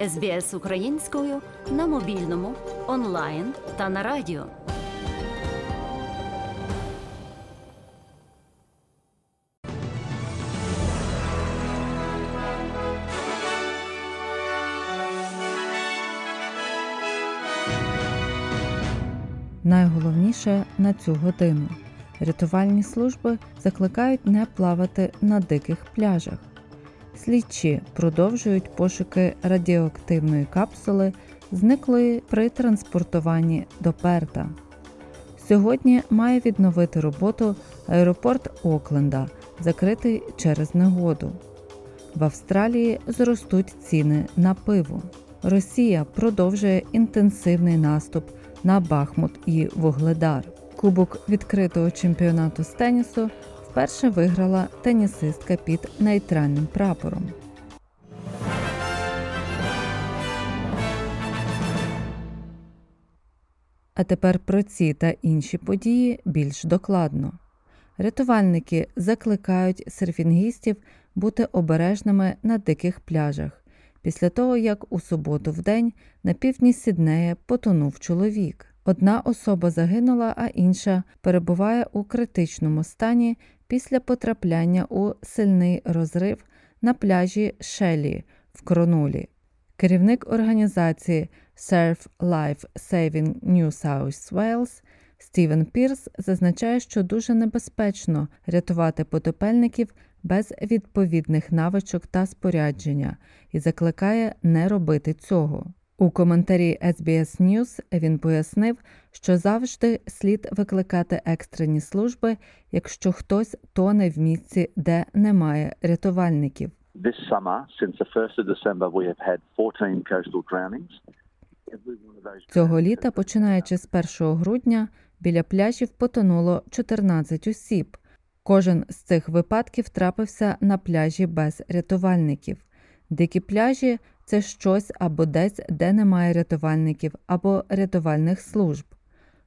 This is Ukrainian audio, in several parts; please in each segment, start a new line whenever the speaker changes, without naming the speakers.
СБС українською на мобільному, онлайн та на радіо.
Найголовніше на цю годину рятувальні служби закликають не плавати на диких пляжах. Слідчі продовжують пошуки радіоактивної капсули, зниклої при транспортуванні до Перта. Сьогодні має відновити роботу аеропорт Окленда, закритий через негоду. В Австралії зростуть ціни на пиво. Росія продовжує інтенсивний наступ на Бахмут і Вугледар. Кубок відкритого чемпіонату з тенісу вперше виграла тенісистка під нейтральним прапором. А тепер про ці та інші події більш докладно. Рятувальники закликають серфінгістів бути обережними на диких пляжах після того, як у суботу в день на півдні Сіднея потонув чоловік. Одна особа загинула, а інша перебуває у критичному стані після потрапляння у сильний розрив на пляжі Шелі в Кронулі. Керівник організації Surf Life Saving New South Wales Стівен Пірс зазначає, що дуже небезпечно рятувати потопельників без відповідних навичок та спорядження і закликає не робити цього. У коментарі SBS News він пояснив, що завжди слід викликати екстрені служби, якщо хтось тоне в місці, де немає рятувальників.
This summer, since the 1st of December, we have had 14 coastal drownings.
Цього літа, починаючи з 1 грудня, біля пляжів потонуло 14 осіб. Кожен з цих випадків трапився на пляжі без рятувальників. Дикі пляжі це щось або десь, де немає рятувальників або рятувальних служб.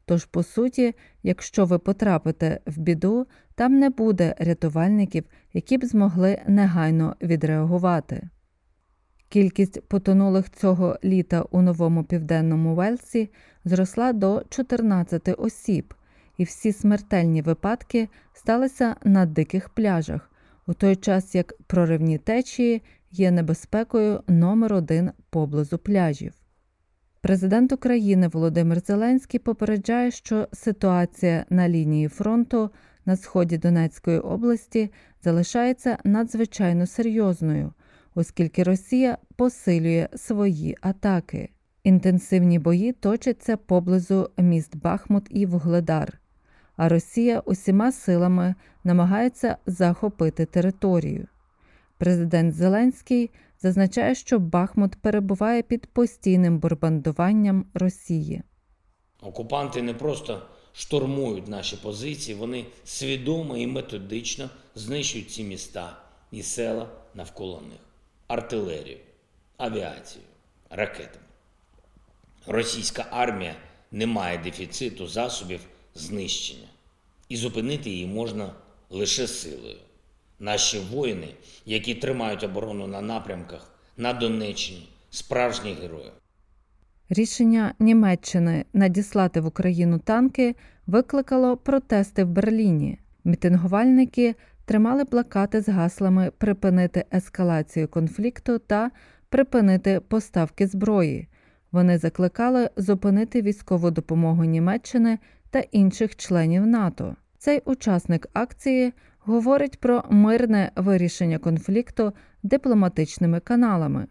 Тож, по суті, якщо ви потрапите в біду, там не буде рятувальників, які б змогли негайно відреагувати. Кількість потонулих цього літа у новому південному Вельсі зросла до 14 осіб, і всі смертельні випадки сталися на диких пляжах, у той час як проривні течії є небезпекою номер один поблизу пляжів. Президент України Володимир Зеленський попереджає, що ситуація на лінії фронту на сході Донецької області залишається надзвичайно серйозною, оскільки Росія посилює свої атаки. Інтенсивні бої точаться поблизу міст Бахмут і Вугледар, а Росія усіма силами намагається захопити територію. Президент Зеленський зазначає, що Бахмут перебуває під постійним бомбардуванням Росії.
Окупанти не просто штурмують наші позиції, вони свідомо і методично знищують ці міста і села навколо них, артилерію, авіацію, ракетами. Російська армія не має дефіциту засобів знищення, і зупинити її можна лише силою. Наші воїни, які тримають оборону на напрямках на Донеччині, справжні герої.
Рішення Німеччини надіслати в Україну танки викликало протести в Берліні. Мітингувальники тримали плакати з гаслами припинити ескалацію конфлікту та припинити поставки зброї. Вони закликали зупинити військову допомогу Німеччини та інших членів НАТО. Цей учасник акції говорить про мирне вирішення конфлікту дипломатичними каналами.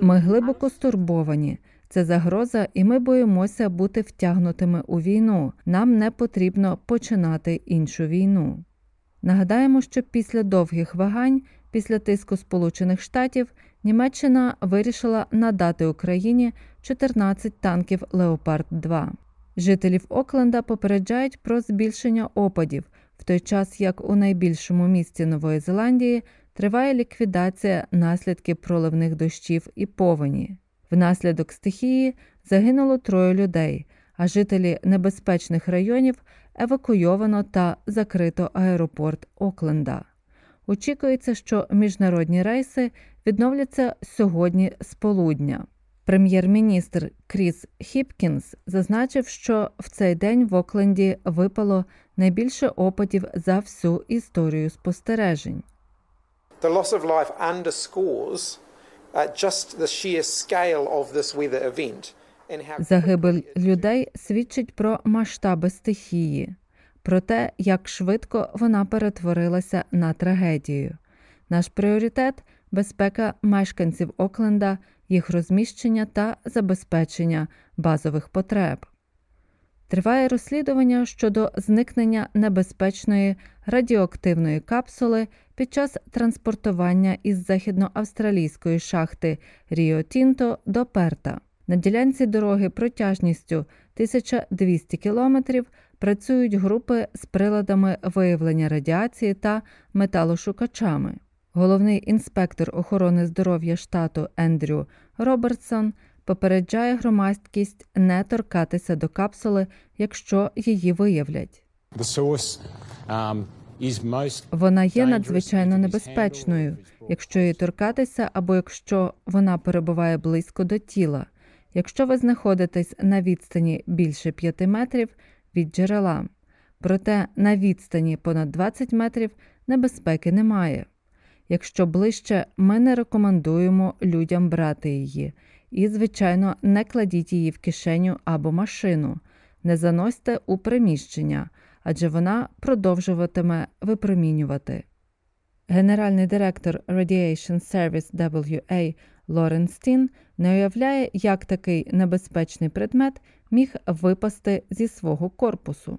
Ми глибоко стурбовані. Це загроза, і ми боїмося бути втягнутими у війну. Нам не потрібно починати іншу війну. Нагадаємо, що після довгих вагань, після тиску Сполучених Штатів, Німеччина вирішила надати Україні 14 танків Леопард 2 Жителів Окленда попереджають про збільшення опадів, в той час як у найбільшому місті Нової Зеландії триває ліквідація наслідків проливних дощів і повені. Внаслідок стихії загинуло троє людей, а жителі небезпечних районів евакуйовано та закрито аеропорт Окленда. Очікується, що міжнародні рейси відновляться сьогодні з полудня. Прем'єр-міністр Кріс Хіпкінс зазначив, що в цей день в Окленді випало найбільше опадів за всю історію спостережень.
The loss of life underscores uh, just the sheer scale of this weather event.
Загибель людей свідчить про масштаби стихії, про те, як швидко вона перетворилася на трагедію. Наш пріоритет безпека мешканців Окленда, їх розміщення та забезпечення базових потреб. Триває розслідування щодо зникнення небезпечної радіоактивної капсули під час транспортування із західноавстралійської шахти Ріо Тінто до Перта. На ділянці дороги протяжністю 1200 кілометрів працюють групи з приладами виявлення радіації та металошукачами. Головний інспектор охорони здоров'я штату Ендрю Робертсон попереджає громадськість не торкатися до капсули, якщо її виявлять.
Um,
Вона є надзвичайно небезпечною, якщо її торкатися або якщо вона перебуває близько до тіла. Якщо ви знаходитесь на відстані більше 5 метрів від джерела, проте на відстані понад 20 метрів небезпеки немає. Якщо ближче, ми не рекомендуємо людям брати її. І, звичайно, не кладіть її в кишеню або машину, не заносьте у приміщення, адже вона продовжуватиме випромінювати. Генеральний директор Radiation Service WA Лорен Стін не уявляє, як такий небезпечний предмет міг випасти зі свого корпусу.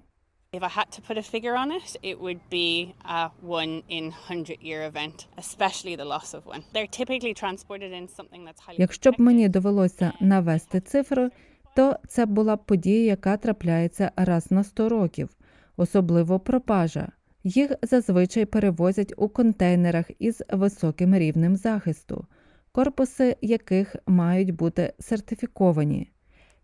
If I had to put a figure on it, it would be a one in hundred year event, especially the loss of one. They're typically transported in something that's highly
Якщо б мені довелося навести цифри, то це була б подія, яка трапляється раз на 100 років, особливо пропажа. Їх зазвичай перевозять у контейнерах із високим рівнем захисту, корпуси яких мають бути сертифіковані.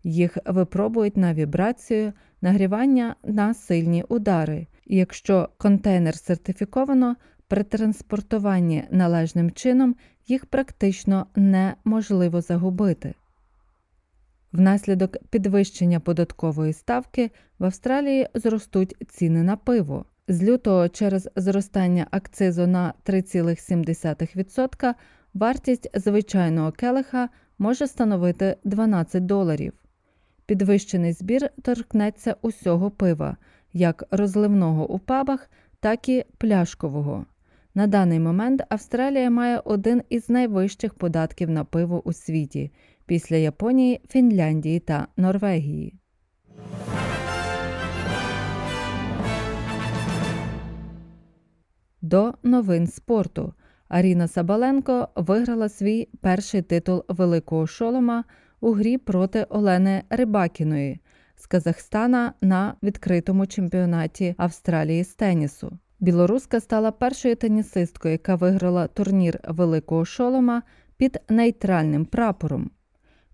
Їх випробують на вібрацію, нагрівання на сильні удари. Якщо контейнер сертифіковано, при транспортуванні належним чином їх практично неможливо загубити. Внаслідок підвищення податкової ставки в Австралії зростуть ціни на пиво. З лютого через зростання акцизу на 3,7% вартість звичайного келиха може становити 12 доларів. Підвищений збір торкнеться усього пива, як розливного у пабах, так і пляшкового. На даний момент Австралія має один із найвищих податків на пиво у світі після Японії, Фінляндії та Норвегії. До новин спорту. Аріна Сабаленко виграла свій перший титул Великого шолома у грі проти Олени Рибакіної з Казахстана на відкритому чемпіонаті Австралії з тенісу. Білоруска стала першою тенісисткою, яка виграла турнір Великого шолома під нейтральним прапором.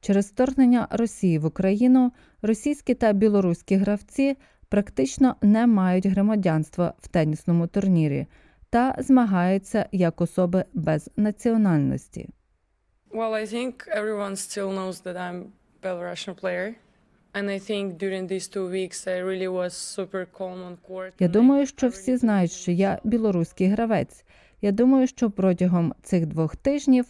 Через вторгнення Росії в Україну російські та білоруські гравці практично не мають громадянства в тенісному турнірі та змагаються як особи без національності.
Well, I think everyone still knows that I'm Belarusian player.
Я думаю, що всі знають, що я білоруський гравець. Я думаю, що протягом цих двох тижнів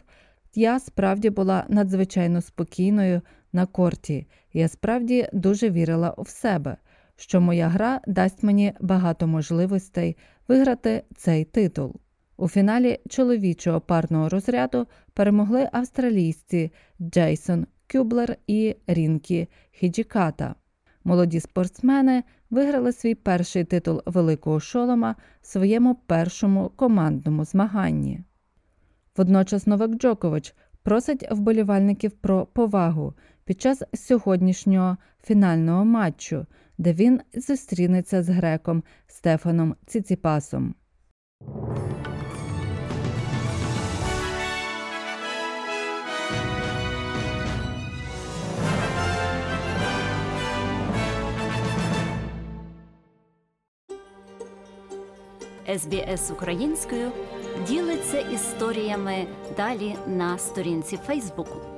я справді була надзвичайно спокійною на корті. Я справді дуже вірила в себе, що моя гра дасть мені багато можливостей виграти цей титул. У фіналі чоловічого парного розряду перемогли австралійці Джейсон Кюблер і Рінкі Хіджіката. Молоді спортсмени виграли свій перший титул великого шолома в своєму першому командному змаганні. Водночас Новак Джокович просить вболівальників про повагу під час сьогоднішнього фінального матчу, де він зустрінеться з греком Стефаном Ціціпасом.
СБС українською ділиться історіями далі на сторінці Фейсбуку.